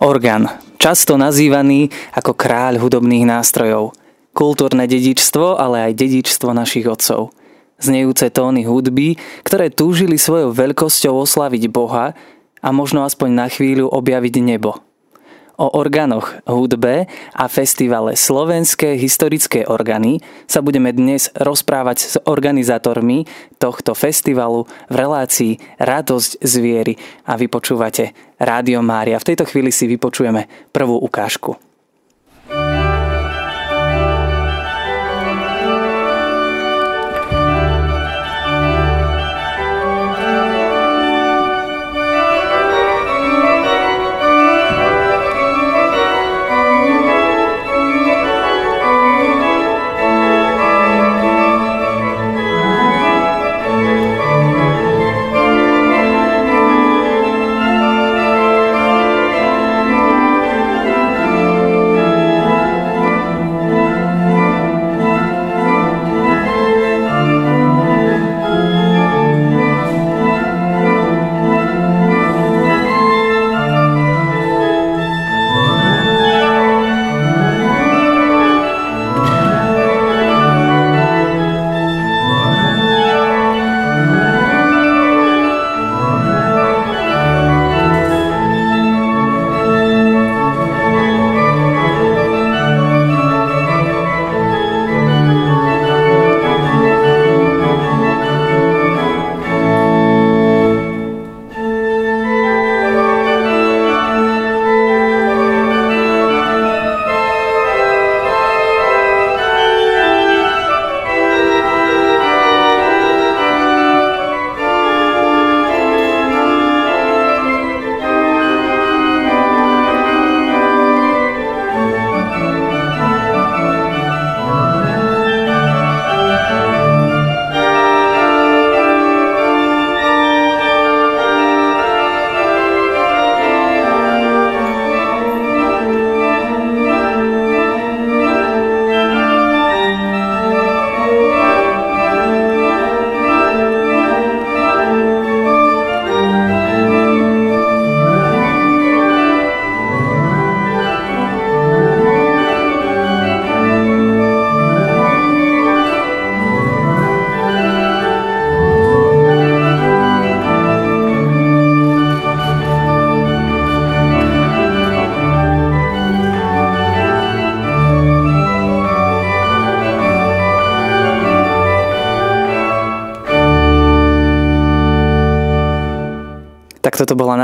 Orgán, často nazývaný ako kráľ hudobných nástrojov. Kultúrne dedičstvo, ale aj dedičstvo našich otcov. Znejúce tóny hudby, ktoré túžili svojou veľkosťou oslaviť Boha a možno aspoň na chvíľu objaviť nebo. O orgánoch, hudbe a festivale Slovenské historické orgány sa budeme dnes rozprávať s organizátormi tohto festivalu v relácii Radosť z viery a vypočúvate Rádio Mária. V tejto chvíli si vypočujeme prvú ukážku.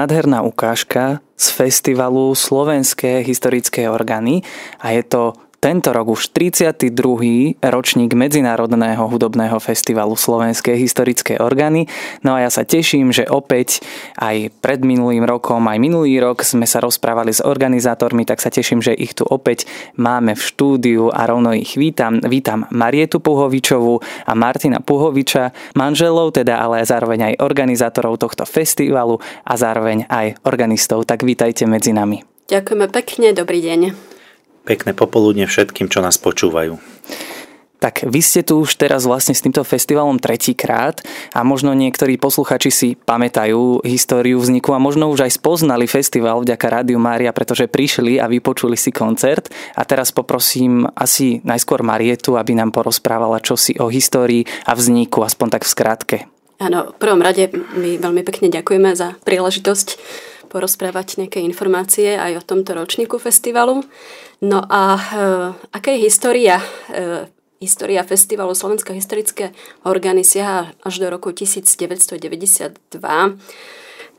Nádherná ukážka z festivalu Slovenské historické orgány a je to tento rok už 32. ročník Medzinárodného hudobného festivalu Slovenské historické orgány. No a ja sa teším, že opäť aj pred minulým rokom, aj minulý rok sme sa rozprávali s organizátormi, tak sa teším, že ich tu opäť máme v štúdiu a rovno ich vítam. Vítam Marietu Puhovičovú a Martina Puhoviča, manželov, teda ale zároveň aj organizátorov tohto festivalu a zároveň aj organistov. Tak vítajte medzi nami. Ďakujeme pekne, dobrý deň. Pekné popoludne všetkým, čo nás počúvajú. Tak vy ste tu už teraz vlastne s týmto festivalom tretíkrát a možno niektorí posluchači si pamätajú históriu vzniku a možno už aj spoznali festival vďaka Rádiu Mária, pretože prišli a vypočuli si koncert. A teraz poprosím asi najskôr Marietu, aby nám porozprávala čosi o histórii a vzniku, aspoň tak v skratke. Áno, v prvom rade my veľmi pekne ďakujeme za príležitosť porozprávať nejaké informácie aj o tomto ročníku festivalu. No a e, aká je história e, História festivalu Slovenská historické orgány siaha až do roku 1992,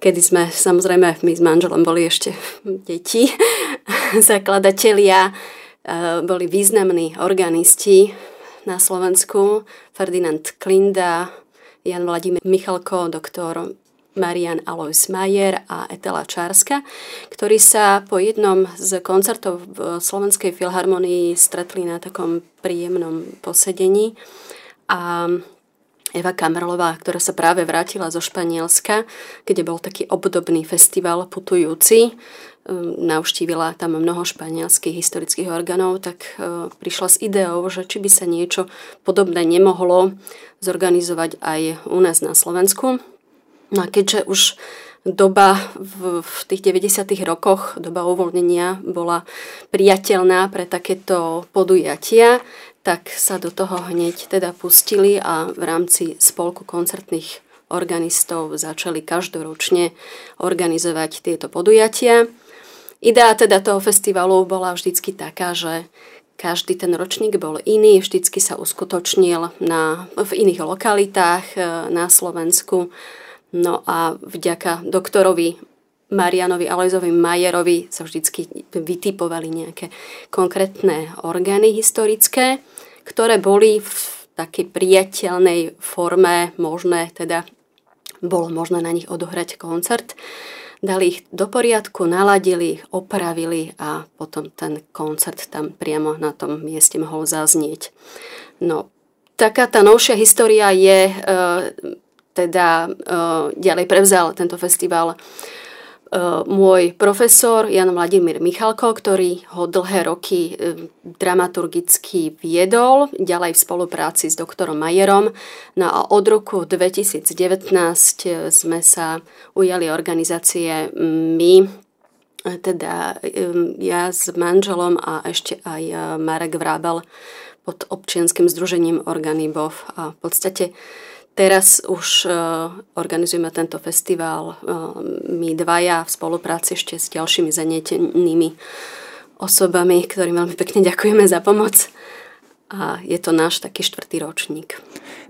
kedy sme samozrejme my s manželom boli ešte deti, zakladatelia, e, boli významní organisti na Slovensku, Ferdinand Klinda, Jan Vladimír Michalko, doktor Marian Alois Majer a Etela Čárska, ktorí sa po jednom z koncertov v Slovenskej filharmonii stretli na takom príjemnom posedení a Eva Kamerlová, ktorá sa práve vrátila zo Španielska, kde bol taký obdobný festival putujúci, um, navštívila tam mnoho španielských historických orgánov, tak uh, prišla s ideou, že či by sa niečo podobné nemohlo zorganizovať aj u nás na Slovensku. No a keďže už doba v, v tých 90. rokoch, doba uvoľnenia bola priateľná pre takéto podujatia, tak sa do toho hneď teda pustili a v rámci spolku koncertných organistov začali každoročne organizovať tieto podujatia. Idea teda toho festivalu bola vždycky taká, že každý ten ročník bol iný, vždycky sa uskutočnil na, v iných lokalitách e, na Slovensku. No a vďaka doktorovi Marianovi Alojzovi Majerovi sa vždycky vytipovali nejaké konkrétne orgány historické, ktoré boli v takej priateľnej forme možné, teda bolo možné na nich odohrať koncert dali ich do poriadku, naladili opravili a potom ten koncert tam priamo na tom mieste mohol zaznieť. No, taká tá novšia história je, e, teda e, ďalej prevzal tento festival E, môj profesor Jan Vladimír Michalko, ktorý ho dlhé roky e, dramaturgicky viedol, ďalej v spolupráci s doktorom Majerom. No a od roku 2019 e, sme sa ujali organizácie my, teda ja s manželom a ešte aj Marek Vrábel pod občianským združením Organibov. A v podstate Teraz už uh, organizujeme tento festival uh, my dvaja v spolupráci ešte s ďalšími zanietenými osobami, ktorým veľmi pekne ďakujeme za pomoc. A je to náš taký štvrtý ročník.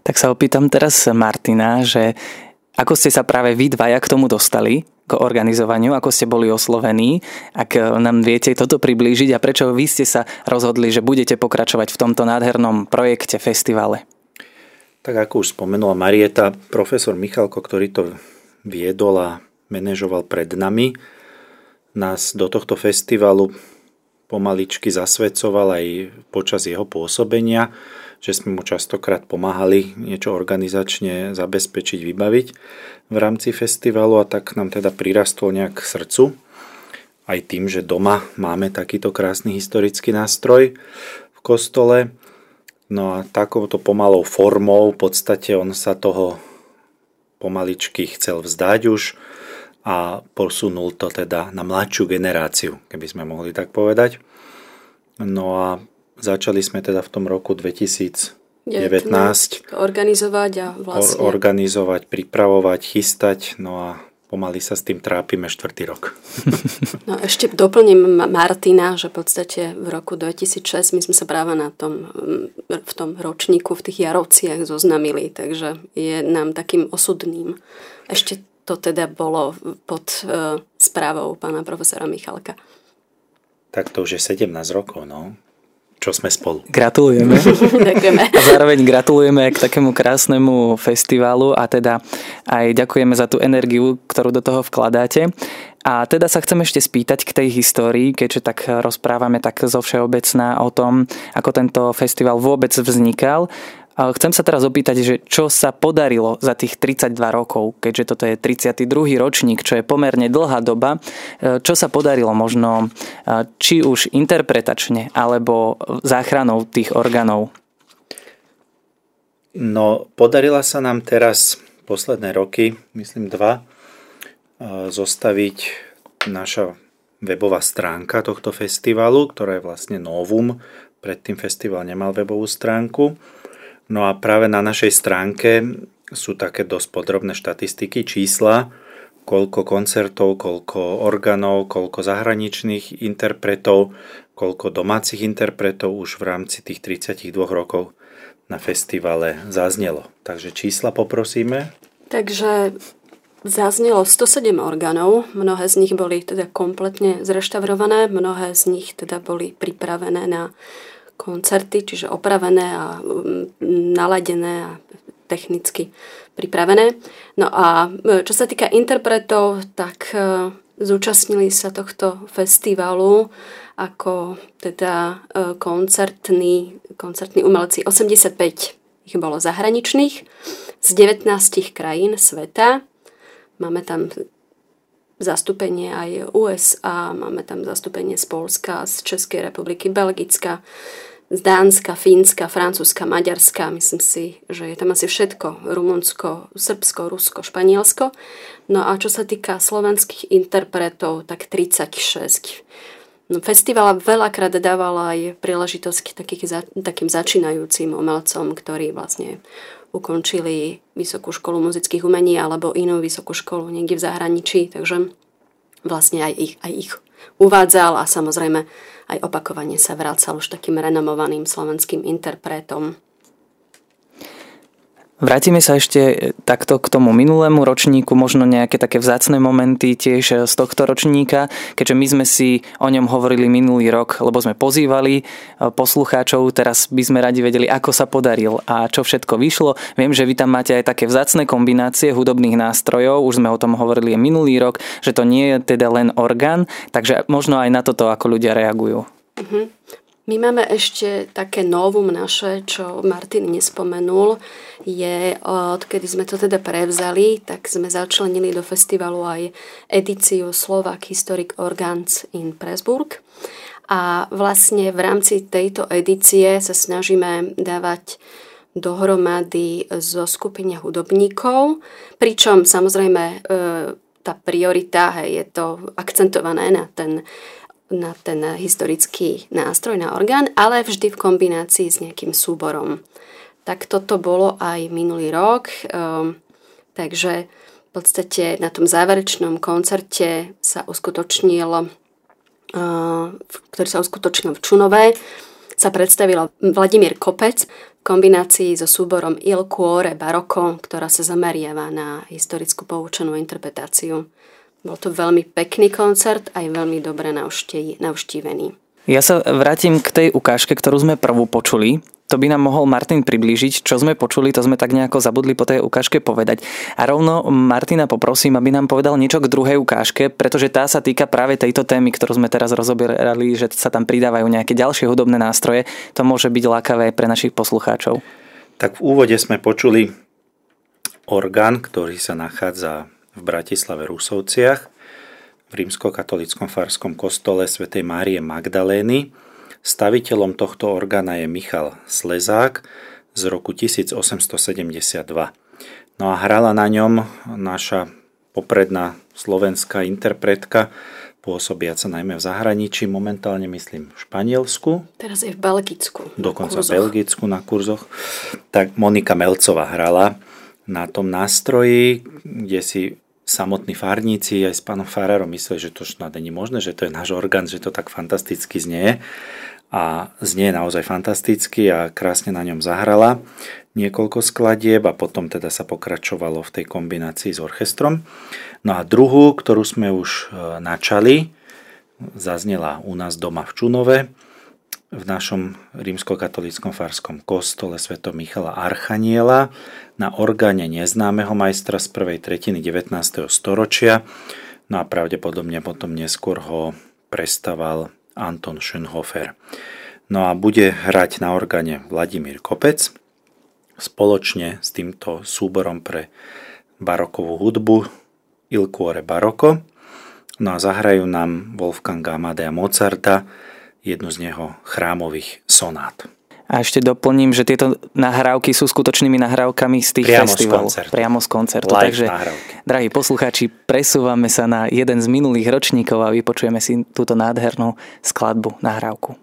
Tak sa opýtam teraz Martina, že ako ste sa práve vy dvaja k tomu dostali, k organizovaniu, ako ste boli oslovení, ak nám viete toto priblížiť a prečo vy ste sa rozhodli, že budete pokračovať v tomto nádhernom projekte, festivale? Tak ako už spomenula Marieta, profesor Michalko, ktorý to viedol a manažoval pred nami, nás do tohto festivalu pomaličky zasvedcoval aj počas jeho pôsobenia, že sme mu častokrát pomáhali niečo organizačne zabezpečiť, vybaviť v rámci festivalu a tak nám teda prirastol nejak k srdcu. Aj tým, že doma máme takýto krásny historický nástroj v kostole No a takouto pomalou formou v podstate on sa toho pomaličky chcel vzdať už a posunul to teda na mladšiu generáciu, keby sme mohli tak povedať. No a začali sme teda v tom roku 2019 organizovať a vlastne... organizovať, pripravovať, chystať, no a pomaly sa s tým trápime štvrtý rok. No ešte doplním Martina, že v podstate v roku 2006 my sme sa práve na tom, v tom ročníku, v tých jarovciach zoznamili, takže je nám takým osudným. Ešte to teda bolo pod uh, správou pána profesora Michalka. Tak to už je 17 rokov, no čo sme spolu. Gratulujeme. ďakujeme. A zároveň gratulujeme k takému krásnemu festivalu a teda aj ďakujeme za tú energiu, ktorú do toho vkladáte. A teda sa chcem ešte spýtať k tej histórii, keďže tak rozprávame tak zo všeobecná o tom, ako tento festival vôbec vznikal. Chcem sa teraz opýtať, že čo sa podarilo za tých 32 rokov, keďže toto je 32. ročník, čo je pomerne dlhá doba, e, čo sa podarilo možno e, či už interpretačne alebo záchranou tých orgánov? No, podarila sa nám teraz posledné roky, myslím dva, e, zostaviť naša webová stránka tohto festivalu, ktorá je vlastne novum. Predtým festival nemal webovú stránku No a práve na našej stránke sú také dosť podrobné štatistiky, čísla, koľko koncertov, koľko orgánov, koľko zahraničných interpretov, koľko domácich interpretov už v rámci tých 32 rokov na festivale zaznelo. Takže čísla poprosíme. Takže zaznelo 107 orgánov, mnohé z nich boli teda kompletne zreštaurované, mnohé z nich teda boli pripravené na koncerty, čiže opravené a mm, naladené a technicky pripravené. No a e, čo sa týka interpretov, tak e, zúčastnili sa tohto festivalu ako teda koncertní, koncertní umelci. 85 ich bolo zahraničných z 19 krajín sveta. Máme tam zastúpenie aj USA, máme tam zastúpenie z Polska, z Českej republiky, Belgicka, z Dánska, Fínska, Francúzska, Maďarska, myslím si, že je tam asi všetko, Rumunsko, Srbsko, Rusko, Španielsko. No a čo sa týka slovenských interpretov, tak 36. No, festival veľakrát dával aj príležitosť takých, takým začínajúcim umelcom, ktorí vlastne ukončili Vysokú školu muzických umení alebo inú vysokú školu niekde v zahraničí, takže vlastne aj ich, aj ich uvádzal a samozrejme aj opakovane sa vracal už takým renomovaným slovenským interpretom. Vrátime sa ešte takto k tomu minulému ročníku, možno nejaké také vzácne momenty tiež z tohto ročníka, keďže my sme si o ňom hovorili minulý rok, lebo sme pozývali e, poslucháčov, teraz by sme radi vedeli, ako sa podaril a čo všetko vyšlo. Viem, že vy tam máte aj také vzácne kombinácie hudobných nástrojov, už sme o tom hovorili minulý rok, že to nie je teda len orgán, takže možno aj na toto, ako ľudia reagujú. Uh-huh. My máme ešte také novum naše, čo Martin nespomenul, je, odkedy sme to teda prevzali, tak sme začlenili do festivalu aj edíciu Slovak Historic Organs in Pressburg. A vlastne v rámci tejto edície sa snažíme dávať dohromady zo skupine hudobníkov, pričom samozrejme e, tá priorita hej, je to akcentované na ten na ten historický nástroj, na orgán, ale vždy v kombinácii s nejakým súborom. Tak toto bolo aj minulý rok, ehm, takže v podstate na tom záverečnom koncerte sa uskutočnil, ehm, ktorý sa uskutočnil v Čunové, sa predstavil Vladimír Kopec v kombinácii so súborom Il Cuore Baroko, ktorá sa zameriava na historickú poučenú interpretáciu bol to veľmi pekný koncert, aj veľmi dobre navštívený. Ja sa vrátim k tej ukážke, ktorú sme prvú počuli. To by nám mohol Martin priblížiť, čo sme počuli, to sme tak nejako zabudli po tej ukážke povedať. A rovno Martina poprosím, aby nám povedal niečo k druhej ukážke, pretože tá sa týka práve tejto témy, ktorú sme teraz rozoberali, že sa tam pridávajú nejaké ďalšie hudobné nástroje. To môže byť lákavé pre našich poslucháčov. Tak v úvode sme počuli orgán, ktorý sa nachádza v Bratislave Rusovciach v rímskokatolickom farskom kostole svätej Márie Magdalény. Staviteľom tohto orgána je Michal Slezák z roku 1872. No a hrala na ňom naša popredná slovenská interpretka, pôsobiaca najmä v zahraničí, momentálne myslím v Španielsku. Teraz je v Belgicku. Dokonca v Belgicku na kurzoch. Tak Monika Melcová hrala na tom nástroji, kde si samotní farníci aj s pánom Farárom mysleli, že to snad není možné, že to je náš orgán, že to tak fantasticky znie. A znie naozaj fantasticky a krásne na ňom zahrala niekoľko skladieb a potom teda sa pokračovalo v tej kombinácii s orchestrom. No a druhú, ktorú sme už e, načali, zaznela u nás doma v Čunove, v našom rímskokatolickom farskom kostole Sv. Michala Archaniela na orgáne neznámeho majstra z prvej tretiny 19. storočia. No a pravdepodobne potom neskôr ho prestaval Anton Schönhofer. No a bude hrať na orgáne Vladimír Kopec spoločne s týmto súborom pre barokovú hudbu Il Cuore Baroko. No a zahrajú nám Wolfgang Amadea Mozarta jednu z neho chrámových sonát. A ešte doplním, že tieto nahrávky sú skutočnými nahrávkami z tých Priamo festivalov. Z koncertu. Priamo z koncertu. Live Takže, nahrávky. drahí poslucháči, presúvame sa na jeden z minulých ročníkov a vypočujeme si túto nádhernú skladbu, nahrávku.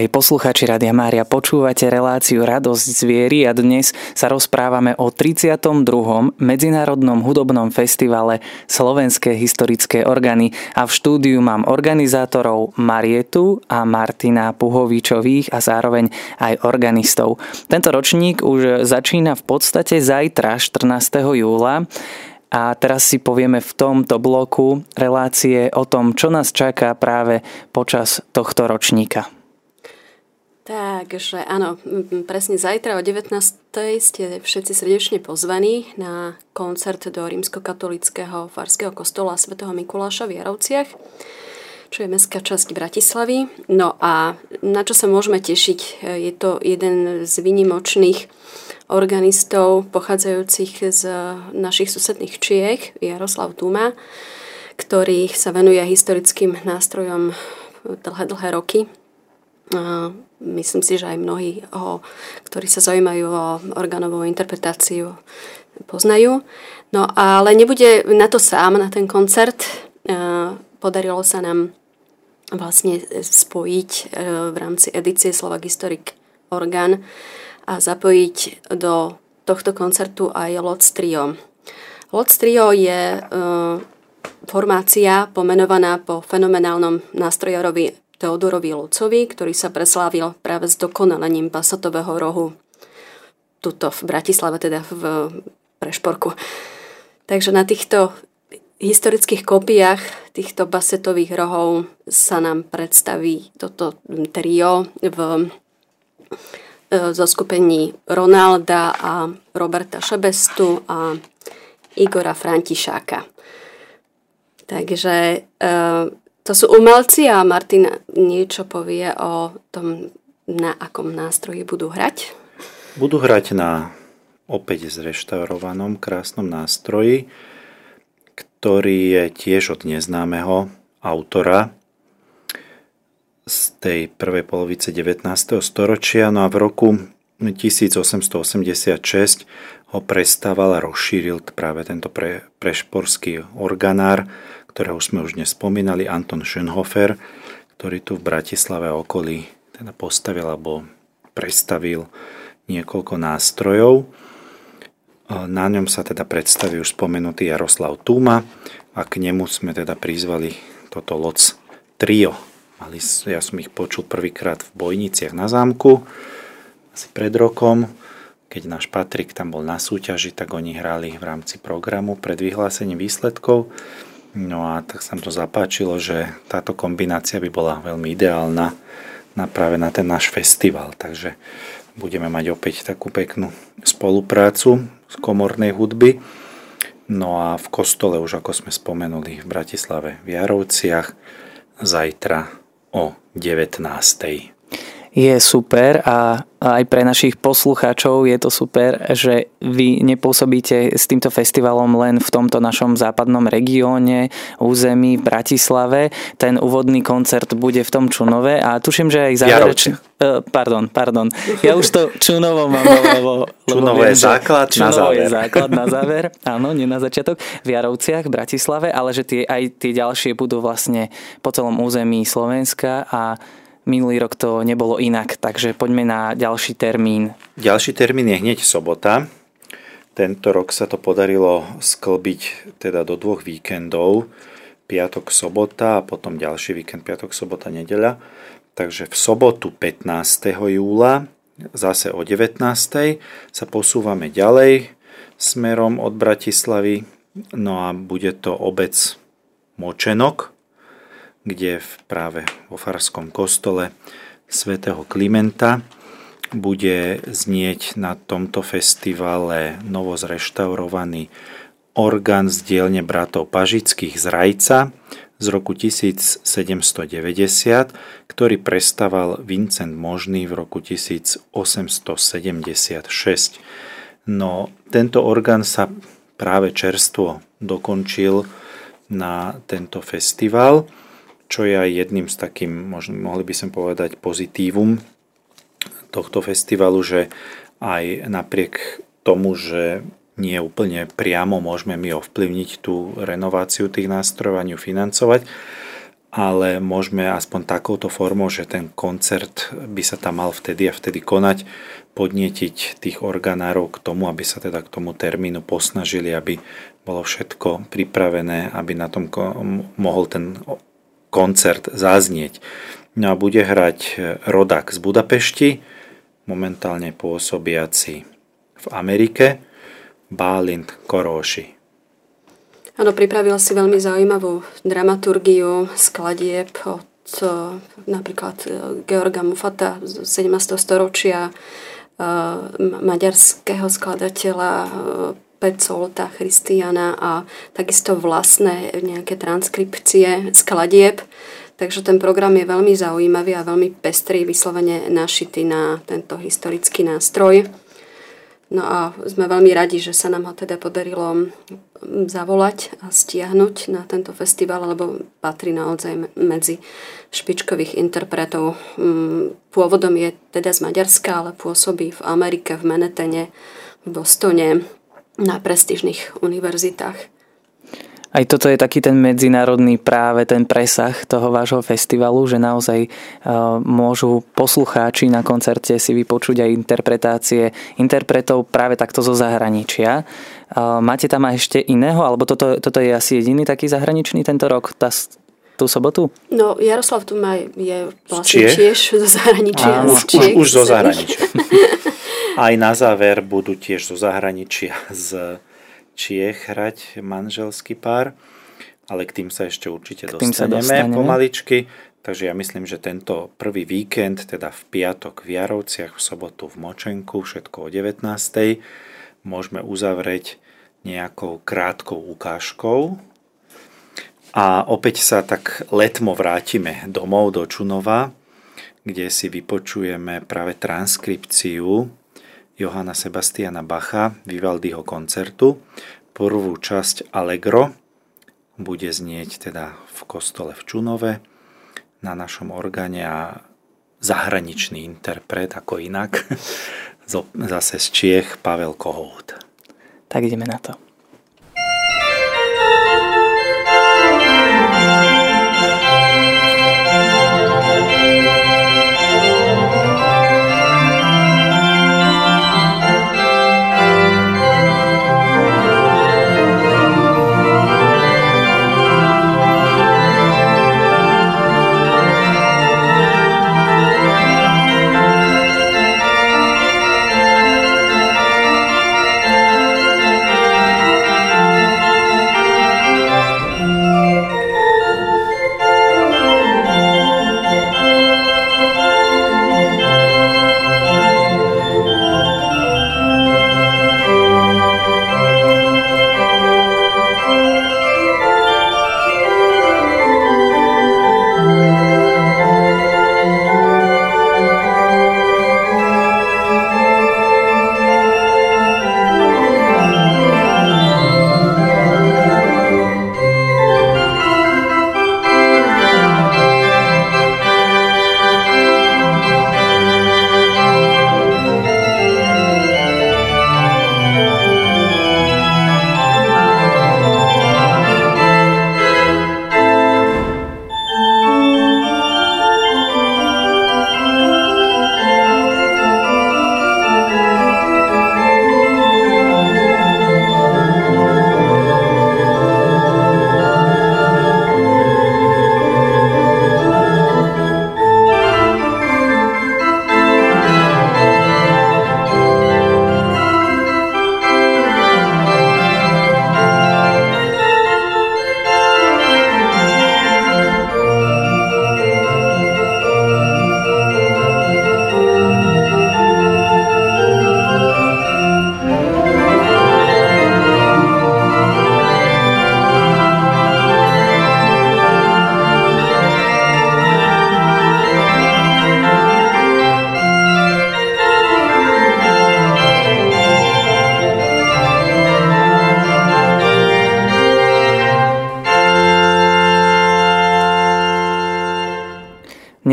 Drahí poslucháči Radia Mária, počúvate reláciu Radosť zviery a dnes sa rozprávame o 32. Medzinárodnom hudobnom festivale Slovenské historické orgány a v štúdiu mám organizátorov Marietu a Martina Puhovičových a zároveň aj organistov. Tento ročník už začína v podstate zajtra 14. júla a teraz si povieme v tomto bloku relácie o tom, čo nás čaká práve počas tohto ročníka. Takže áno, presne zajtra o 19. ste všetci srdečne pozvaní na koncert do rímskokatolického farského kostola svätého Mikuláša v Jarovciach, čo je mestská časť Bratislavy. No a na čo sa môžeme tešiť? Je to jeden z vynimočných organistov pochádzajúcich z našich susedných Čiech, Jaroslav Tuma, ktorý sa venuje historickým nástrojom dlhé, dlhé roky myslím si, že aj mnohí, ktorí sa zaujímajú o organovú interpretáciu, poznajú. No ale nebude na to sám, na ten koncert. Podarilo sa nám vlastne spojiť e, v rámci edície Slovak Historic Organ a zapojiť do tohto koncertu aj Loc Trio. Loc Trio je e, formácia pomenovaná po fenomenálnom nástrojorovi Teodorovi Lucovi, ktorý sa preslávil práve s dokonalením basatového rohu tuto v Bratislave, teda v Prešporku. Takže na týchto historických kopiách týchto basetových rohov sa nám predstaví toto trio v e, zoskupení Ronalda a Roberta Šebestu a Igora Františáka. Takže e, to sú umelci a Martin niečo povie o tom, na akom nástroji budú hrať. Budú hrať na opäť zreštaurovanom krásnom nástroji, ktorý je tiež od neznámeho autora z tej prvej polovice 19. storočia. No a v roku 1886 ho prestával a rozšíril práve tento pre, prešporský organár ktorého sme už dnes spomínali, Anton Schönhofer, ktorý tu v Bratislave okolí teda postavil alebo prestavil niekoľko nástrojov. Na ňom sa teda predstaví už spomenutý Jaroslav Túma a k nemu sme teda prizvali toto loc trio. Ja som ich počul prvýkrát v Bojniciach na zámku, asi pred rokom, keď náš Patrik tam bol na súťaži, tak oni hrali v rámci programu pred vyhlásením výsledkov. No a tak sa to zapáčilo, že táto kombinácia by bola veľmi ideálna na práve na ten náš festival. Takže budeme mať opäť takú peknú spoluprácu z komornej hudby. No a v kostole už ako sme spomenuli v Bratislave v Jarovciach zajtra o 19 je super a aj pre našich poslucháčov je to super, že vy nepôsobíte s týmto festivalom len v tomto našom západnom regióne, území v Bratislave. Ten úvodný koncert bude v tom Čunove a tuším, že aj záverečný... Uh, pardon, pardon. Ja už to Čunovo mám, lebo... Čunovo je základ Čunovo na záver. je základ na záver, áno, nie na začiatok. V Jarovciach, v Bratislave, ale že tie, aj tie ďalšie budú vlastne po celom území Slovenska a Minulý rok to nebolo inak, takže poďme na ďalší termín. Ďalší termín je hneď sobota. Tento rok sa to podarilo sklbiť teda do dvoch víkendov. Piatok, sobota a potom ďalší víkend, piatok, sobota, nedeľa. Takže v sobotu 15. júla zase o 19. sa posúvame ďalej smerom od Bratislavy. No a bude to obec Močenok, kde v práve vo Farskom kostole svätého Klimenta bude znieť na tomto festivale novo zreštaurovaný orgán z dielne bratov Pažických z Rajca z roku 1790, ktorý prestaval Vincent Možný v roku 1876. No, tento orgán sa práve čerstvo dokončil na tento festival čo je aj jedným z takým, možno mohli by som povedať, pozitívum tohto festivalu, že aj napriek tomu, že nie úplne priamo môžeme my ovplyvniť tú renováciu tých nástrojov a financovať, ale môžeme aspoň takouto formou, že ten koncert by sa tam mal vtedy a vtedy konať, podnietiť tých organárov k tomu, aby sa teda k tomu termínu posnažili, aby bolo všetko pripravené, aby na tom mohol ten koncert zaznieť. No a bude hrať rodak z Budapešti, momentálne pôsobiaci v Amerike, Bálint Koróši. Áno, pripravil si veľmi zaujímavú dramaturgiu skladieb od napríklad e, Georga Mufata z 17. storočia, e, maďarského skladateľa e, Pecolta Christiana a takisto vlastné nejaké transkripcie skladieb. Takže ten program je veľmi zaujímavý a veľmi pestrý, vyslovene našitý na tento historický nástroj. No a sme veľmi radi, že sa nám ho teda podarilo zavolať a stiahnuť na tento festival, lebo patrí naozaj medzi špičkových interpretov. Mm, pôvodom je teda z Maďarska, ale pôsobí v Amerike, v Menetene, v Bostone, na prestížnych univerzitách. Aj toto je taký ten medzinárodný práve ten presah toho vášho festivalu, že naozaj uh, môžu poslucháči na koncerte si vypočuť aj interpretácie interpretov práve takto zo zahraničia. Uh, máte tam aj ešte iného, alebo toto, toto je asi jediný taký zahraničný tento rok, tá, tú sobotu? No, Jaroslav tu má, je vlastne tiež zo zahraničia. Áno, už, už zo zahraničia. aj na záver budú tiež zo zahraničia z Čiech hrať manželský pár, ale k tým sa ešte určite dostaneme, sa dostaneme pomaličky. Takže ja myslím, že tento prvý víkend, teda v piatok v Jarovciach, v sobotu v Močenku, všetko o 19. môžeme uzavrieť nejakou krátkou ukážkou. A opäť sa tak letmo vrátime domov do Čunova, kde si vypočujeme práve transkripciu Johana Sebastiana Bacha, Vivaldiho koncertu. Prvú časť Allegro bude znieť teda v kostole v Čunove na našom orgáne a zahraničný interpret, ako inak, zase z Čiech, Pavel Kohout. Tak ideme na to.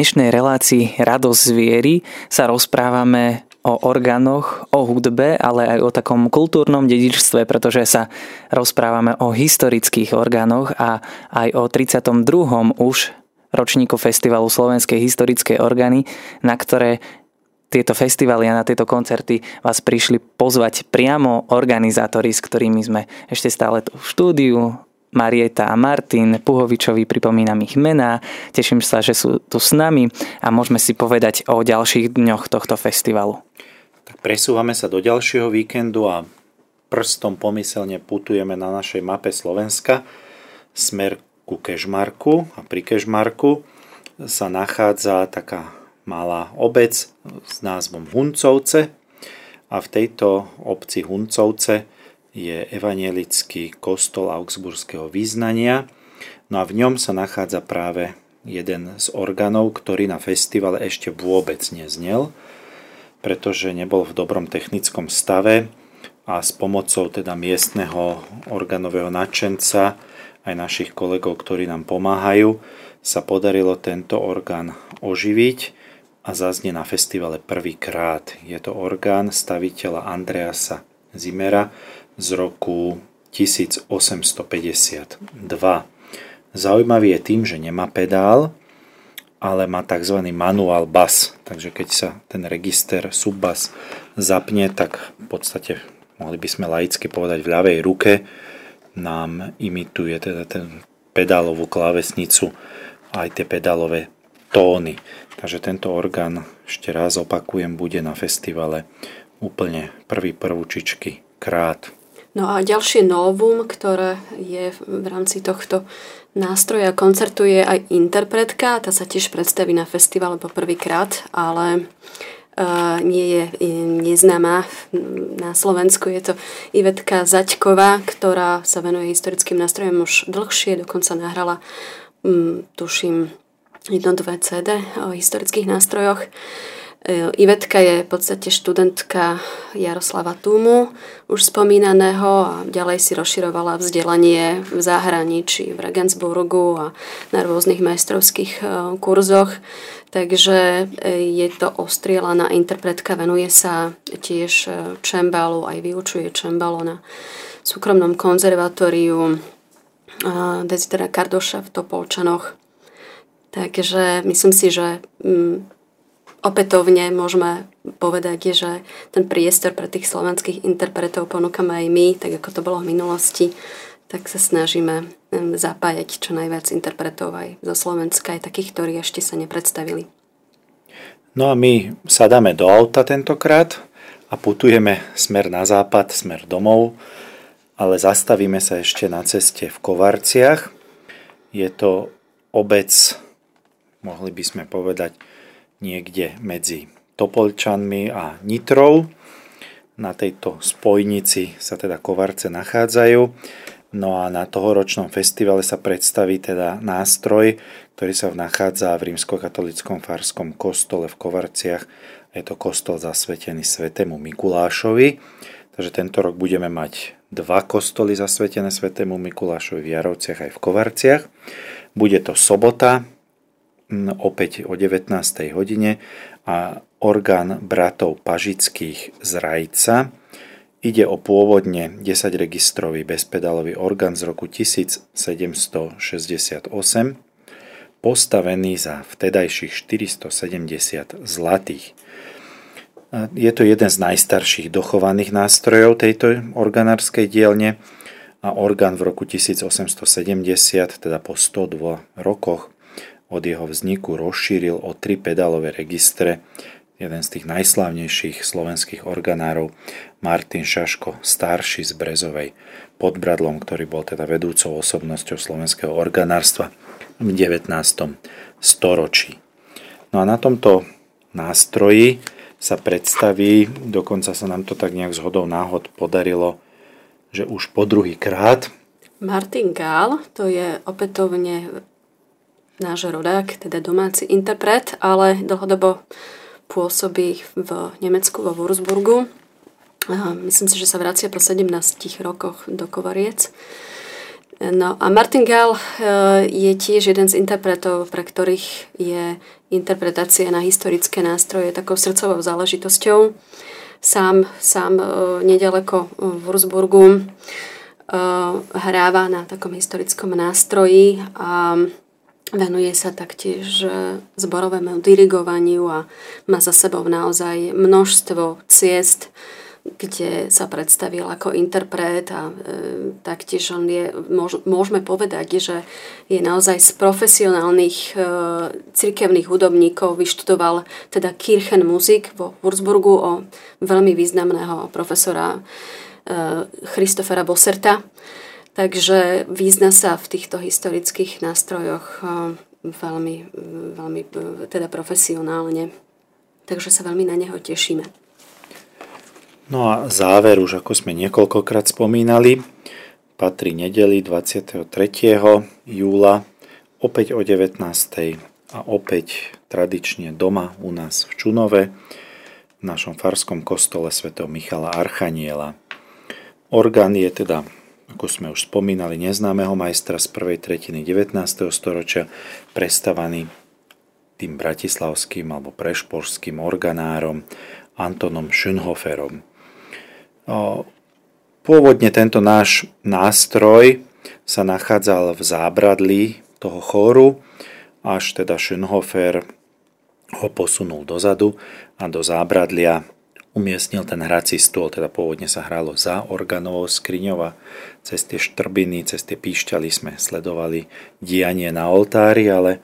Dnešnej relácii Radosť z viery sa rozprávame o orgánoch, o hudbe, ale aj o takom kultúrnom dedičstve, pretože sa rozprávame o historických orgánoch a aj o 32. už ročníku festivalu Slovenskej historickej orgány, na ktoré tieto festivaly a na tieto koncerty vás prišli pozvať priamo organizátori, s ktorými sme ešte stále tu v štúdiu. Marieta a Martin Puhovičovi pripomínam ich mená. Teším sa, že sú tu s nami a môžeme si povedať o ďalších dňoch tohto festivalu. Tak presúvame sa do ďalšieho víkendu a prstom pomyselne putujeme na našej mape Slovenska smer ku Kežmarku a pri Kežmarku sa nachádza taká malá obec s názvom Huncovce a v tejto obci Huncovce je evanielický kostol augsburského význania no a v ňom sa nachádza práve jeden z orgánov, ktorý na festivale ešte vôbec neznel, pretože nebol v dobrom technickom stave a s pomocou teda miestneho organového nadšenca aj našich kolegov, ktorí nám pomáhajú, sa podarilo tento orgán oživiť a zaznie na festivale prvýkrát. Je to orgán staviteľa Andreasa Zimera z roku 1852. Zaujímavý je tým, že nemá pedál, ale má tzv. manuál bas. Takže keď sa ten register subbas zapne, tak v podstate mohli by sme laicky povedať v ľavej ruke nám imituje teda ten pedálovú klávesnicu aj tie pedálové tóny. Takže tento orgán, ešte raz opakujem, bude na festivale úplne prvý prvúčičky krát. No a ďalšie novum, ktoré je v rámci tohto nástroja koncertu je aj interpretka. Tá sa tiež predstaví na festivale po prvýkrát, ale uh, nie je neznáma na Slovensku. Je to Ivetka Zaďková, ktorá sa venuje historickým nástrojom už dlhšie, dokonca nahrala, um, tuším, jedno, dve CD o historických nástrojoch. E, Ivetka je v podstate študentka Jaroslava Túmu, už spomínaného a ďalej si rozširovala vzdelanie v zahraničí, v Regensburgu a na rôznych majstrovských e, kurzoch. Takže e, je to ostrielaná interpretka, venuje sa tiež čembalu, aj vyučuje čembalo na súkromnom konzervatóriu Desidera Kardoša v Topolčanoch. Takže myslím si, že mm, opätovne môžeme povedať, že ten priestor pre tých slovenských interpretov ponúkame aj my, tak ako to bolo v minulosti, tak sa snažíme zapájať čo najviac interpretov aj zo Slovenska, aj takých, ktorí ešte sa nepredstavili. No a my sadáme do auta tentokrát a putujeme smer na západ, smer domov, ale zastavíme sa ešte na ceste v Kovarciach. Je to obec mohli by sme povedať niekde medzi Topolčanmi a Nitrou. Na tejto spojnici sa teda Kovarce nachádzajú. No a na tohoročnom festivale sa predstaví teda nástroj, ktorý sa nachádza v rímskokatolickom farskom kostole v Kovarciach. Je to kostol zasvetený svetému Mikulášovi. Takže tento rok budeme mať dva kostoly zasvetené svetému Mikulášovi v Jarovciach aj v Kovarciach. Bude to sobota, opäť o 19. hodine a orgán bratov Pažických z Rajca. Ide o pôvodne 10 registrový bezpedálový orgán z roku 1768, postavený za vtedajších 470 zlatých. Je to jeden z najstarších dochovaných nástrojov tejto organárskej dielne a orgán v roku 1870, teda po 102 rokoch, od jeho vzniku rozšíril o tri pedálové registre jeden z tých najslavnejších slovenských organárov Martin Šaško, starší z Brezovej pod Bradlom, ktorý bol teda vedúcou osobnosťou slovenského organárstva v 19. storočí. No a na tomto nástroji sa predstaví, dokonca sa nám to tak nejak zhodou náhod podarilo, že už po druhý krát Martin Gál, to je opätovne náš rodák, teda domáci interpret, ale dlhodobo pôsobí v Nemecku, vo Würzburgu. Myslím si, že sa vracia po 17 rokoch do Kovariec. No a Martin Gall e, je tiež jeden z interpretov, pre ktorých je interpretácia na historické nástroje takou srdcovou záležitosťou. Sám, sám e, nedaleko v Würzburgu e, hráva na takom historickom nástroji a Venuje sa taktiež zborovému dirigovaniu a má za sebou naozaj množstvo ciest, kde sa predstavil ako interpret a e, taktiež on je, môž, môžeme povedať, že je naozaj z profesionálnych e, cirkevných hudobníkov, vyštudoval teda Kirchenmusik vo Würzburgu o veľmi významného profesora e, Christofera Bosserta. Takže význa sa v týchto historických nástrojoch e, veľmi, veľmi e, teda profesionálne. Takže sa veľmi na neho tešíme. No a záver, už ako sme niekoľkokrát spomínali, patrí nedeli 23. júla opäť o 19. a opäť tradične doma u nás v Čunove v našom farskom kostole sv. Michala Archaniela. Orgán je teda, ako sme už spomínali, neznámeho majstra z prvej tretiny 19. storočia, prestavaný tým bratislavským alebo prešporským organárom Antonom Schönhoferom. Pôvodne tento náš nástroj sa nachádzal v zábradlí toho chóru, až teda Schönhofer ho posunul dozadu a do zábradlia umiestnil ten hrací stôl, teda pôvodne sa hralo za organovou skriňou a cez tie štrbiny, cez tie píšťaly sme sledovali dianie na oltári, ale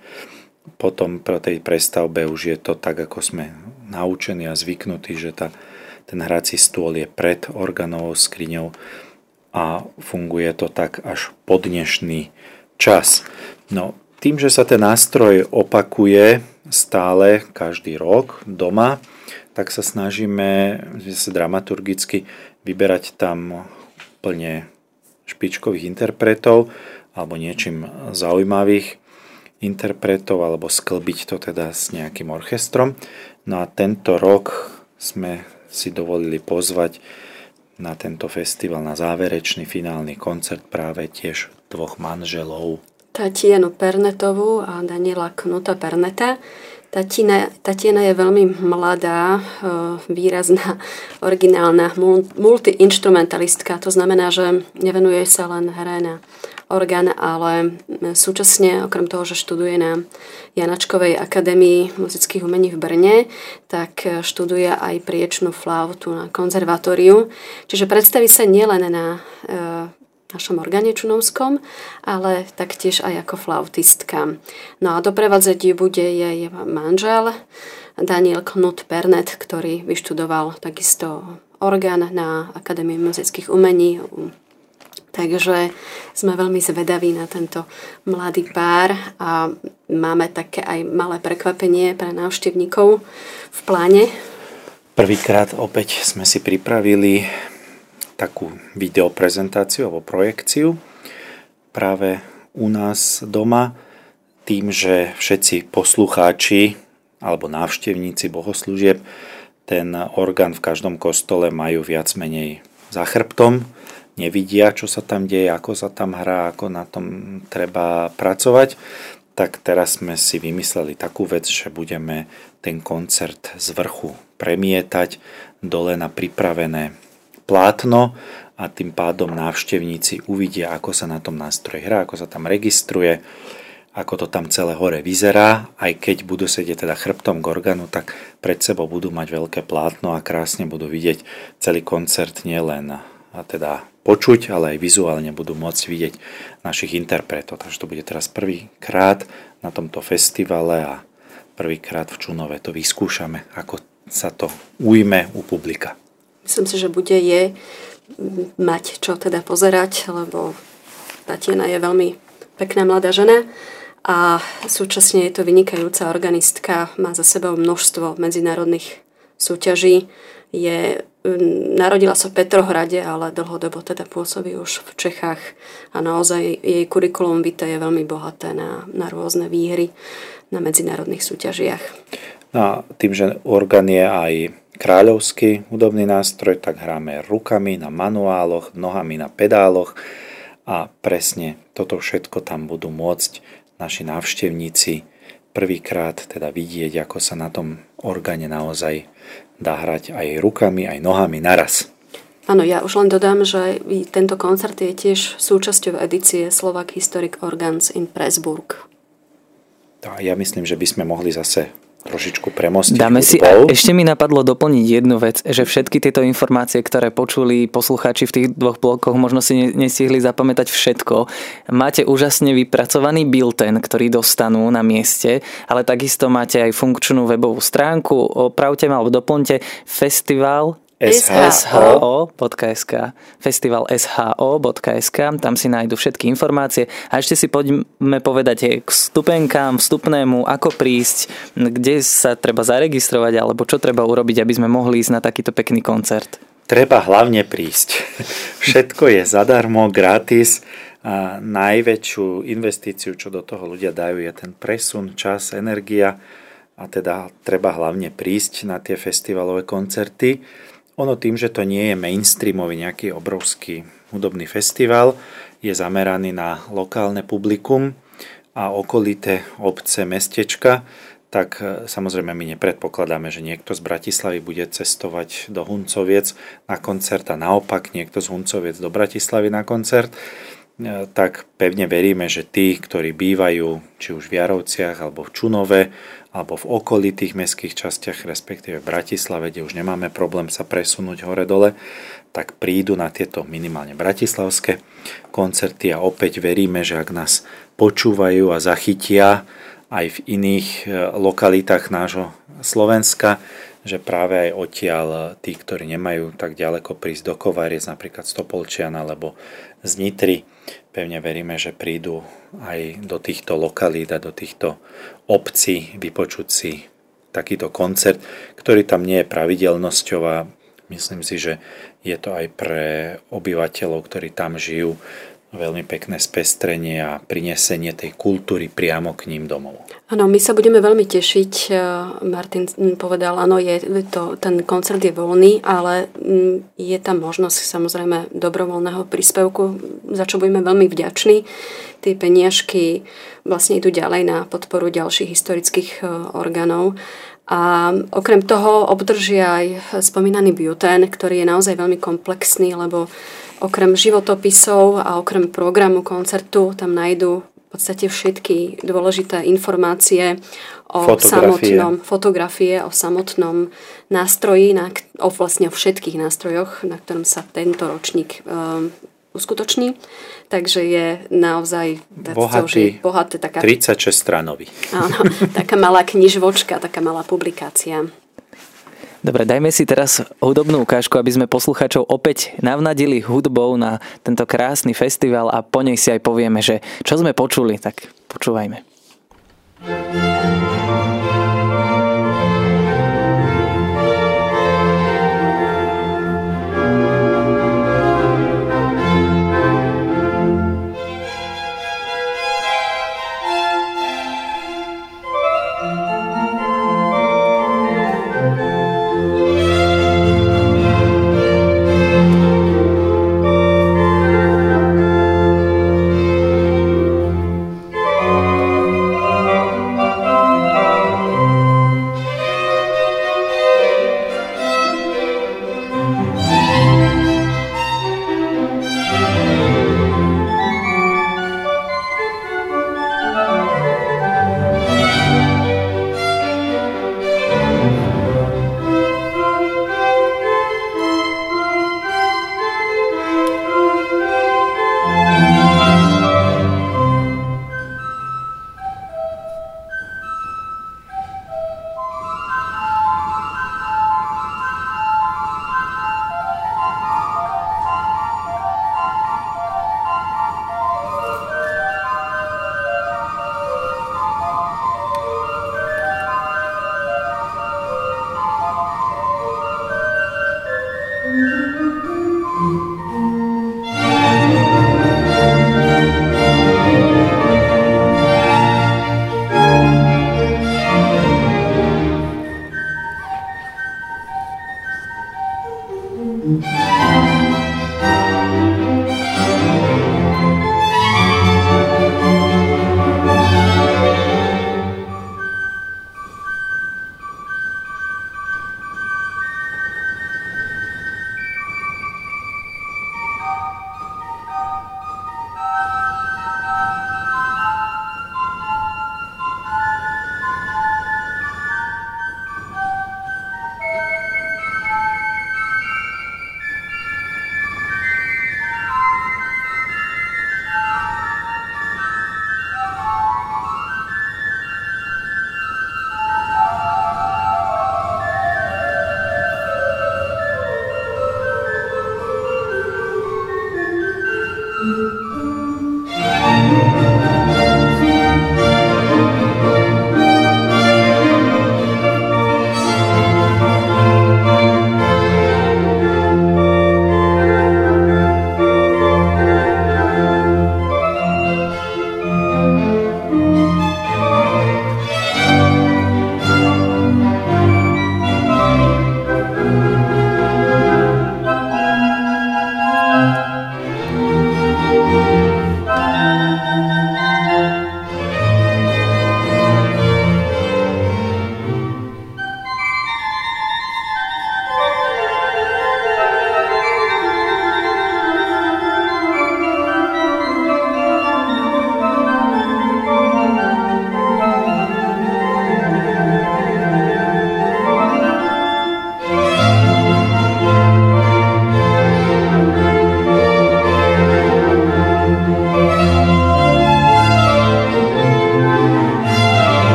potom pro tej prestavbe už je to tak, ako sme naučení a zvyknutí, že tá ten hrací stôl je pred organovou skriňou a funguje to tak až po dnešný čas. No, tým, že sa ten nástroj opakuje stále každý rok doma, tak sa snažíme sa dramaturgicky vyberať tam plne špičkových interpretov alebo niečím zaujímavých interpretov alebo sklbiť to teda s nejakým orchestrom. No a tento rok sme si dovolili pozvať na tento festival, na záverečný finálny koncert práve tiež dvoch manželov. Tatienu Pernetovú a Daniela Knuta Perneta. Tatina, Tatiana je veľmi mladá, e, výrazná, originálna, multiinstrumentalistka. To znamená, že nevenuje sa len hre na orgán, ale súčasne, okrem toho, že študuje na Janačkovej akadémii muzických umení v Brne, tak študuje aj priečnú flautu na konzervatóriu. Čiže predstaví sa nielen na e, našom orgáne čunovskom, ale taktiež aj ako flautistka. No a doprevádzať ju bude jej manžel Daniel Knut Pernet, ktorý vyštudoval takisto orgán na Akadémii muzických umení Takže sme veľmi zvedaví na tento mladý pár a máme také aj malé prekvapenie pre návštevníkov v pláne. Prvýkrát opäť sme si pripravili takú videoprezentáciu alebo projekciu práve u nás doma tým, že všetci poslucháči alebo návštevníci bohoslúžieb ten orgán v každom kostole majú viac menej za chrbtom, nevidia, čo sa tam deje, ako sa tam hrá, ako na tom treba pracovať, tak teraz sme si vymysleli takú vec, že budeme ten koncert z vrchu premietať dole na pripravené plátno a tým pádom návštevníci uvidia, ako sa na tom nástroj hrá, ako sa tam registruje, ako to tam celé hore vyzerá. Aj keď budú sedieť teda chrbtom k organu, tak pred sebou budú mať veľké plátno a krásne budú vidieť celý koncert nielen a teda počuť, ale aj vizuálne budú môcť vidieť našich interpretov. Takže to bude teraz prvýkrát na tomto festivale a prvýkrát v Čunove to vyskúšame, ako sa to ujme u publika. Myslím si, že bude je mať čo teda pozerať, lebo Tatiana je veľmi pekná mladá žena a súčasne je to vynikajúca organistka, má za sebou množstvo medzinárodných súťaží, je Narodila sa v Petrohrade, ale dlhodobo teda pôsobí už v Čechách a naozaj jej kurikulum vitae je veľmi bohaté na, na rôzne výhry na medzinárodných súťažiach. No a tým, že orgán je aj kráľovský hudobný nástroj, tak hráme rukami na manuáloch, nohami na pedáloch a presne toto všetko tam budú môcť naši návštevníci prvýkrát teda vidieť, ako sa na tom orgáne naozaj dá hrať aj rukami, aj nohami naraz. Áno, ja už len dodám, že tento koncert je tiež súčasťou edície Slovak Historic Organs in Pressburg. A ja myslím, že by sme mohli zase trošičku premostiť Dáme si, a ešte mi napadlo doplniť jednu vec, že všetky tieto informácie, ktoré počuli poslucháči v tých dvoch blokoch, možno si nestihli zapamätať všetko. Máte úžasne vypracovaný bilten, ktorý dostanú na mieste, ale takisto máte aj funkčnú webovú stránku. Opravte ma alebo doplňte festival sho.sk festival sho.sk tam si nájdu všetky informácie a ešte si poďme povedať k stupenkám, vstupnému, ako prísť, kde sa treba zaregistrovať alebo čo treba urobiť, aby sme mohli ísť na takýto pekný koncert. Treba hlavne prísť. Všetko je zadarmo, gratis. A najväčšiu investíciu, čo do toho ľudia dajú, je ten presun, čas, energia a teda treba hlavne prísť na tie festivalové koncerty. Ono tým, že to nie je mainstreamový nejaký obrovský hudobný festival, je zameraný na lokálne publikum a okolité obce, mestečka, tak e, samozrejme my nepredpokladáme, že niekto z Bratislavy bude cestovať do Huncoviec na koncert a naopak niekto z Huncoviec do Bratislavy na koncert e, tak pevne veríme, že tí, ktorí bývajú či už v Jarovciach alebo v Čunove alebo v okolitých mestských častiach, respektíve v Bratislave, kde už nemáme problém sa presunúť hore-dole, tak prídu na tieto minimálne bratislavské koncerty a opäť veríme, že ak nás počúvajú a zachytia aj v iných e, lokalitách nášho Slovenska, že práve aj odtiaľ tí, ktorí nemajú tak ďaleko prísť do Kovariec, napríklad z Topolčian alebo z Nitry, pevne veríme, že prídu aj do týchto lokalít a do týchto obcí vypočuť si takýto koncert, ktorý tam nie je pravidelnosťou a myslím si, že je to aj pre obyvateľov, ktorí tam žijú, veľmi pekné spestrenie a prinesenie tej kultúry priamo k ním domov. Áno, my sa budeme veľmi tešiť. E, Martin povedal, áno, je to, ten koncert je voľný, ale mm, je tam možnosť samozrejme dobrovoľného príspevku, za čo budeme veľmi vďační. Tie peniažky vlastne idú ďalej na podporu ďalších historických e, orgánov. A okrem toho obdržia aj spomínaný biotén, ktorý je naozaj veľmi komplexný, lebo okrem životopisov a okrem programu koncertu tam nájdú v podstate všetky dôležité informácie o fotografie. samotnom fotografie, o samotnom nástroji, na, o vlastne o všetkých nástrojoch, na ktorom sa tento ročník um, uskutoční. Takže je naozaj bohatý, bohaté, taká, 36 stranový. Áno, taká malá knižvočka, taká malá publikácia. Dobre, dajme si teraz hudobnú ukážku, aby sme posluchačov opäť navnadili hudbou na tento krásny festival a po nej si aj povieme, že čo sme počuli, tak počúvajme. thank you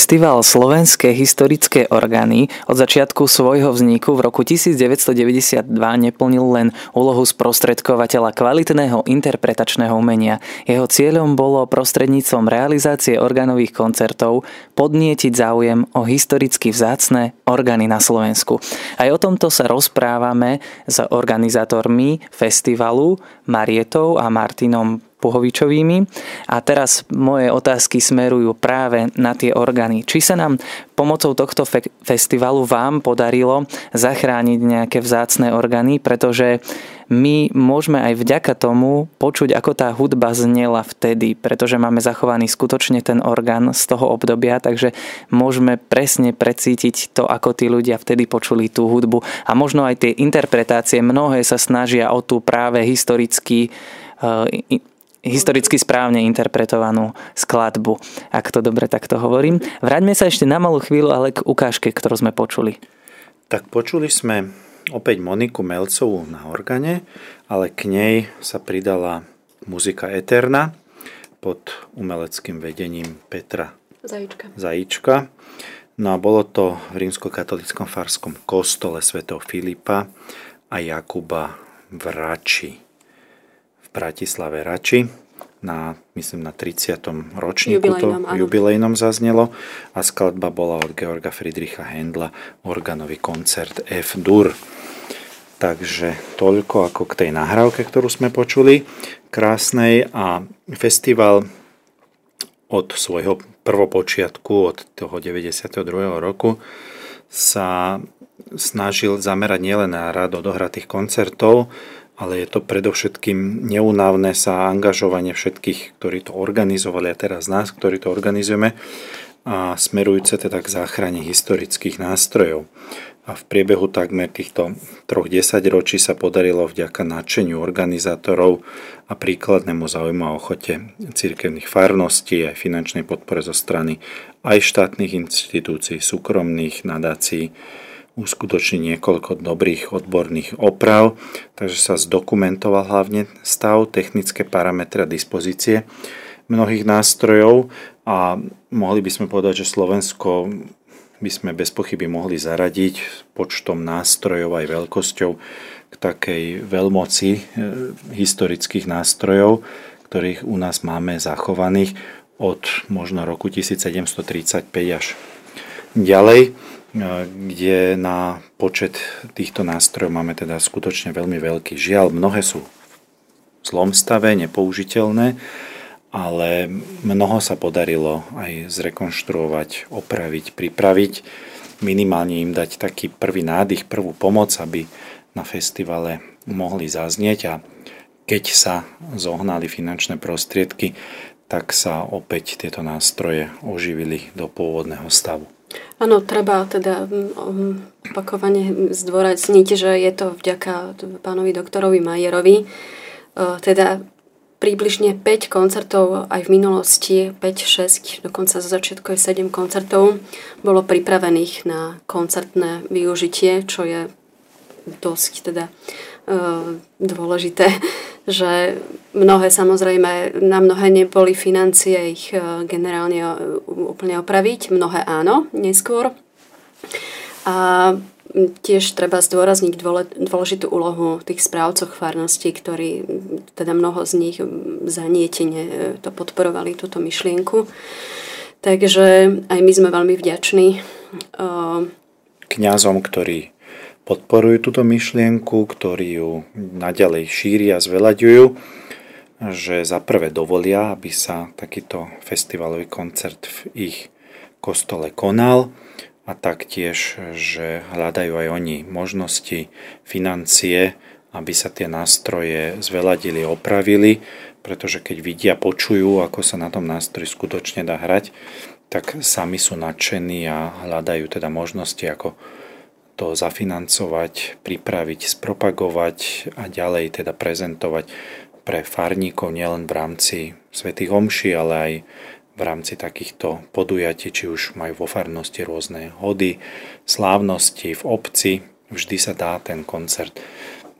Festival Slovenské historické orgány od začiatku svojho vzniku v roku 1992 neplnil len úlohu sprostredkovateľa kvalitného interpretačného umenia. Jeho cieľom bolo prostredníctvom realizácie orgánových koncertov podnietiť záujem o historicky vzácne orgány na Slovensku. Aj o tomto sa rozprávame s organizátormi festivalu Marietou a Martinom Puhovičovými. A teraz moje otázky smerujú práve na tie orgány. Či sa nám pomocou tohto fe- festivalu vám podarilo zachrániť nejaké vzácne orgány, pretože my môžeme aj vďaka tomu počuť, ako tá hudba znela vtedy, pretože máme zachovaný skutočne ten orgán z toho obdobia, takže môžeme presne precítiť to, ako tí ľudia vtedy počuli tú hudbu. A možno aj tie interpretácie, mnohé sa snažia o tú práve historický eh, historicky správne interpretovanú skladbu, ak to dobre takto hovorím. Vráťme sa ešte na malú chvíľu, ale k ukážke, ktorú sme počuli. Tak počuli sme opäť Moniku Melcovú na organe, ale k nej sa pridala muzika Eterna pod umeleckým vedením Petra Zajíčka. Zajíčka. No a bolo to v rímskokatolickom farskom kostole svätého Filipa a Jakuba v Rači. Bratislave Rači na, myslím, na 30. ročníku jubilejnom, to jubilejnom zaznelo a skladba bola od Georga Friedricha Hendla organový koncert F-dur. Takže toľko ako k tej nahrávke, ktorú sme počuli, krásnej a festival od svojho prvopočiatku, od toho 92. roku sa snažil zamerať nielen na rád odohratých koncertov, ale je to predovšetkým neunávne sa angažovanie všetkých, ktorí to organizovali a teraz nás, ktorí to organizujeme a smerujúce teda k záchrane historických nástrojov. A v priebehu takmer týchto troch desaťročí sa podarilo vďaka nadšeniu organizátorov a príkladnému záujmu a ochote cirkevných farností a finančnej podpore zo strany aj štátnych inštitúcií, súkromných nadácií, uskutoční niekoľko dobrých odborných oprav, takže sa zdokumentoval hlavne stav, technické parametre a dispozície mnohých nástrojov a mohli by sme povedať, že Slovensko by sme bez pochyby mohli zaradiť počtom nástrojov aj veľkosťou k takej veľmoci e, historických nástrojov, ktorých u nás máme zachovaných od možno roku 1735 až ďalej kde na počet týchto nástrojov máme teda skutočne veľmi veľký. Žiaľ, mnohé sú v zlom stave, nepoužiteľné, ale mnoho sa podarilo aj zrekonštruovať, opraviť, pripraviť, minimálne im dať taký prvý nádych, prvú pomoc, aby na festivale mohli zaznieť a keď sa zohnali finančné prostriedky, tak sa opäť tieto nástroje oživili do pôvodného stavu. Áno, treba teda mm, mm, opakovane zdôrazniť, že je to vďaka pánovi doktorovi Majerovi. E, teda približne 5 koncertov aj v minulosti, 5, 6, dokonca za začiatku aj 7 koncertov bolo pripravených na koncertné využitie, čo je dosť teda e, dôležité že mnohé samozrejme, na mnohé neboli financie ich e, generálne e, úplne opraviť, mnohé áno, neskôr. A tiež treba zdôrazniť dôležitú úlohu tých správcov farnosti, ktorí, teda mnoho z nich zanietene e, to podporovali, túto myšlienku. Takže aj my sme veľmi vďační. Kňazom, ktorí podporujú túto myšlienku, ktorí ju naďalej šíria a zvelaďujú, že za prvé dovolia, aby sa takýto festivalový koncert v ich kostole konal a taktiež, že hľadajú aj oni možnosti, financie, aby sa tie nástroje zveladili, opravili, pretože keď vidia, počujú, ako sa na tom nástroji skutočne dá hrať, tak sami sú nadšení a hľadajú teda možnosti, ako to zafinancovať, pripraviť, spropagovať a ďalej teda prezentovať pre farníkov nielen v rámci svätých omší, ale aj v rámci takýchto podujatí, či už majú vo farnosti rôzne hody, slávnosti v obci, vždy sa dá ten koncert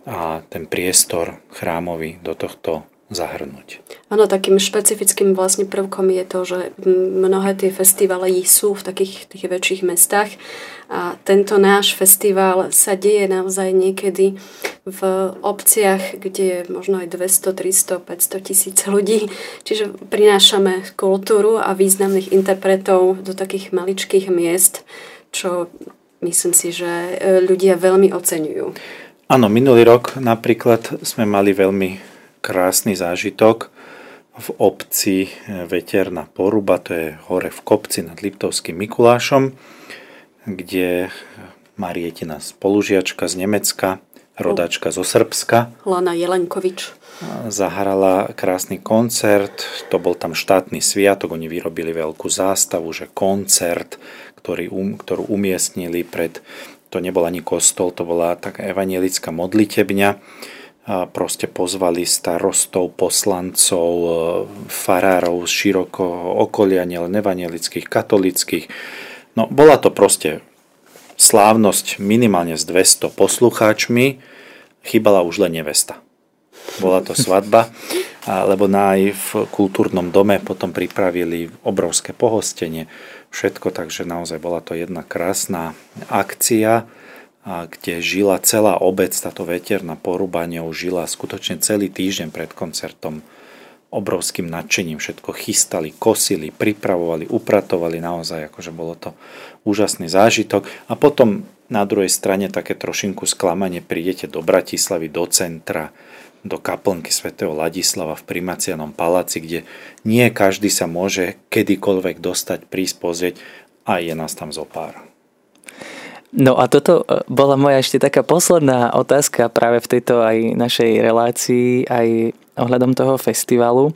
a ten priestor chrámový do tohto zahrnúť. Áno, takým špecifickým vlastne prvkom je to, že mnohé tie festivaly sú v takých tých väčších mestách a tento náš festival sa deje naozaj niekedy v obciach, kde je možno aj 200, 300, 500 tisíc ľudí. Čiže prinášame kultúru a významných interpretov do takých maličkých miest, čo myslím si, že e, ľudia veľmi oceňujú. Áno, minulý rok napríklad sme mali veľmi krásny zážitok v obci e, Veterná Poruba, to je hore v kopci nad Liptovským Mikulášom, kde Marietina spolužiačka z Nemecka, rodačka zo Srbska. Lana Jelenkovič. Zahrala krásny koncert, to bol tam štátny sviatok, oni vyrobili veľkú zástavu, že koncert, ktorý, um, ktorú umiestnili pred to nebol ani kostol, to bola taká evanielická modlitebňa. Proste pozvali starostov, poslancov, e, farárov z širokého okolia, nielen evanielických, katolických. No, bola to proste slávnosť minimálne s 200 poslucháčmi, chýbala už len nevesta. Bola to svadba, lebo na aj v kultúrnom dome potom pripravili obrovské pohostenie všetko, takže naozaj bola to jedna krásna akcia, kde žila celá obec, táto veterná porúbanie žila skutočne celý týždeň pred koncertom obrovským nadšením všetko chystali, kosili, pripravovali, upratovali, naozaj akože bolo to úžasný zážitok. A potom na druhej strane také trošinku sklamanie prídete do Bratislavy, do centra, do kaplnky svätého Ladislava v Primacianom paláci, kde nie každý sa môže kedykoľvek dostať, prísť pozrieť a je nás tam zo pár. No a toto e, bola moja ešte taká posledná otázka práve v tejto aj našej relácii, aj ohľadom toho festivalu.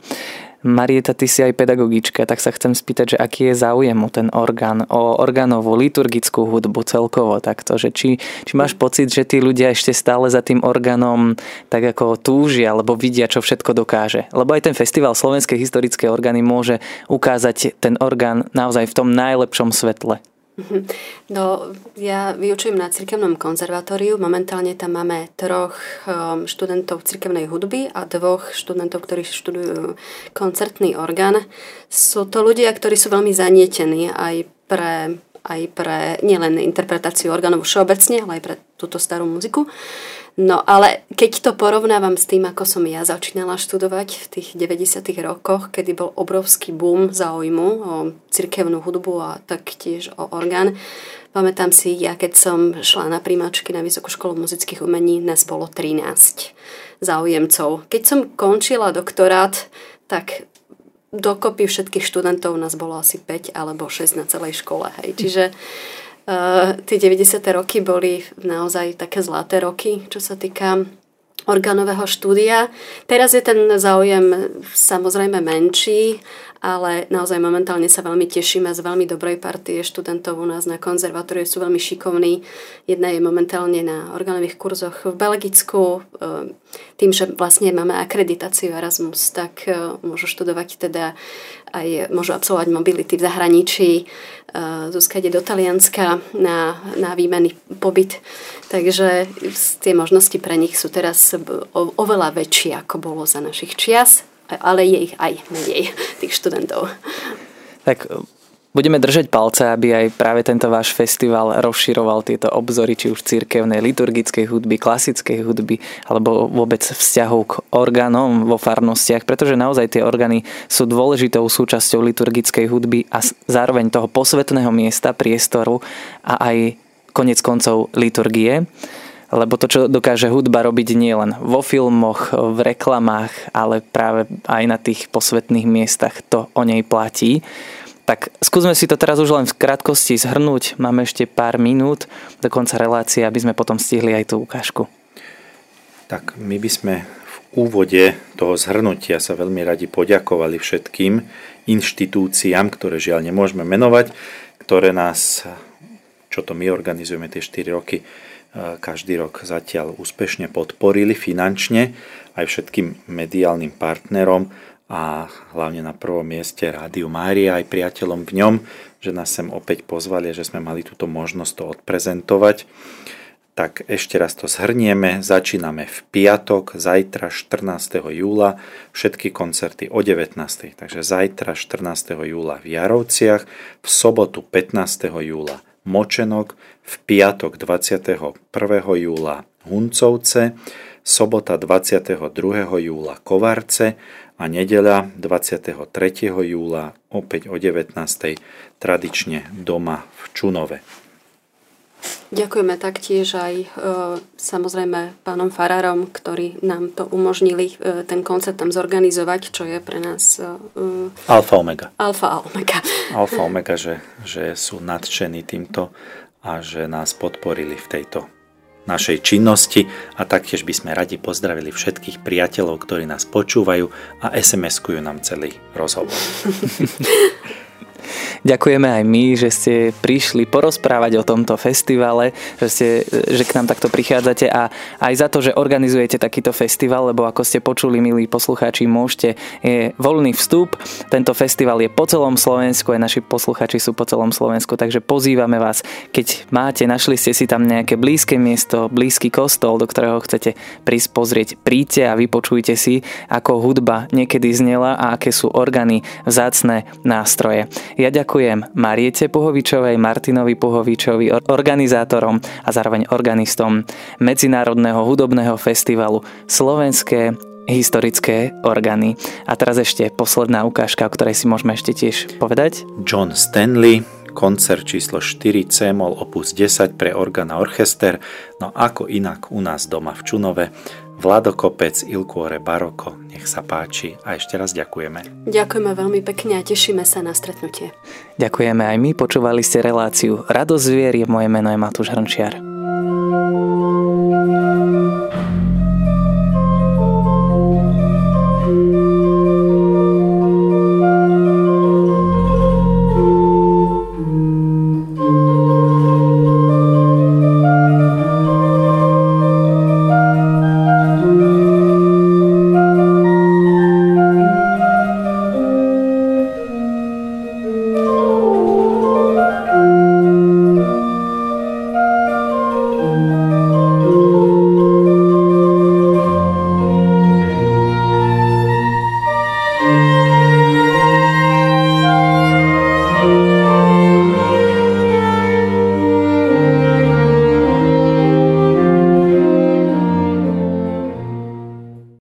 Marieta, ty si aj pedagogička, tak sa chcem spýtať, že aký je záujem o ten orgán, o orgánovú liturgickú hudbu celkovo takto, že či, či máš pocit, že tí ľudia ešte stále za tým orgánom tak ako túžia, alebo vidia, čo všetko dokáže. Lebo aj ten festival Slovenskej historické orgány môže ukázať ten orgán naozaj v tom najlepšom svetle. Mhm. No, ja vyučujem na cirkevnom konzervatóriu. Momentálne tam máme troch um, študentov cirkevnej hudby a dvoch študentov, ktorí študujú koncertný orgán. Sú to ľudia, ktorí sú veľmi zanietení aj pre, aj pre nielen interpretáciu orgánov všeobecne, ale aj pre túto starú muziku. No ale keď to porovnávam s tým, ako som ja začínala študovať v tých 90. rokoch, kedy bol obrovský boom záujmu o cirkevnú hudbu a taktiež o orgán, pamätám si, ja keď som šla na príjmačky na Vysokú školu muzických umení, nás bolo 13 záujemcov. Keď som končila doktorát, tak dokopy všetkých študentov nás bolo asi 5 alebo 6 na celej škole. Hej. Čiže Uh, tie 90. roky boli naozaj také zlaté roky, čo sa týka orgánového štúdia. Teraz je ten záujem samozrejme menší, ale naozaj momentálne sa veľmi tešíme z veľmi dobrej partie študentov u nás na konzervatóriu, sú veľmi šikovní. Jedna je momentálne na orgánových kurzoch v Belgicku. Ehm, tým, že vlastne máme akreditáciu Erasmus, tak e, môžu študovať teda aj môžu absolvovať mobility v zahraničí. E, Zuzka ide do Talianska na, na výmenný pobyt. Takže tie možnosti pre nich sú teraz oveľa väčšie, ako bolo za našich čias ale je ich aj menej, tých študentov. Tak budeme držať palce, aby aj práve tento váš festival rozširoval tieto obzory, či už cirkevnej, liturgickej hudby, klasickej hudby, alebo vôbec vzťahov k orgánom vo farnostiach, pretože naozaj tie orgány sú dôležitou súčasťou liturgickej hudby a zároveň toho posvetného miesta, priestoru a aj konec koncov liturgie lebo to, čo dokáže hudba robiť nielen vo filmoch, v reklamách, ale práve aj na tých posvetných miestach to o nej platí. Tak skúsme si to teraz už len v krátkosti zhrnúť. Máme ešte pár minút do konca relácie, aby sme potom stihli aj tú ukážku. Tak my by sme v úvode toho zhrnutia sa veľmi radi poďakovali všetkým inštitúciám, ktoré žiaľ nemôžeme menovať, ktoré nás, čo to my organizujeme tie 4 roky, každý rok zatiaľ úspešne podporili finančne aj všetkým mediálnym partnerom a hlavne na prvom mieste Rádiu Mária aj priateľom v ňom, že nás sem opäť pozvali že sme mali túto možnosť to odprezentovať. Tak ešte raz to zhrnieme. Začíname v piatok, zajtra 14. júla, všetky koncerty o 19. Takže zajtra 14. júla v Jarovciach, v sobotu 15. júla Močenok, v piatok 21. júla Huncovce, sobota 22. júla Kovarce a nedeľa 23. júla opäť o 19. tradične doma v Čunove. Ďakujeme taktiež aj e, samozrejme pánom Farárom, ktorí nám to umožnili e, ten koncert tam zorganizovať, čo je pre nás... E, alfa omega. Alfa omega. Alfa omega, že, že sú nadšení týmto a že nás podporili v tejto našej činnosti a taktiež by sme radi pozdravili všetkých priateľov, ktorí nás počúvajú a SMS-kujú nám celý rozhovor. Ďakujeme aj my, že ste prišli porozprávať o tomto festivale, že, ste, že k nám takto prichádzate a aj za to, že organizujete takýto festival, lebo ako ste počuli, milí poslucháči, môžete, je voľný vstup. Tento festival je po celom Slovensku, aj naši poslucháči sú po celom Slovensku, takže pozývame vás, keď máte, našli ste si tam nejaké blízke miesto, blízky kostol, do ktorého chcete prísť pozrieť, príďte a vypočujte si, ako hudba niekedy znela a aké sú orgány vzácne nástroje. Ja ďakujem Mariete Puhovičovej, Martinovi Puhovičovi, organizátorom a zároveň organistom Medzinárodného hudobného festivalu Slovenské historické orgány. A teraz ešte posledná ukážka, o ktorej si môžeme ešte tiež povedať. John Stanley, koncert číslo 4 C-moll opus 10 pre orgán a orchester, no ako inak u nás doma v Čunove. Vlado Kopec, Ilkuore Baroko, nech sa páči a ešte raz ďakujeme. Ďakujeme veľmi pekne a tešíme sa na stretnutie. Ďakujeme aj my, počúvali ste reláciu Radosť zvier, moje meno je Matúš Hrnčiar.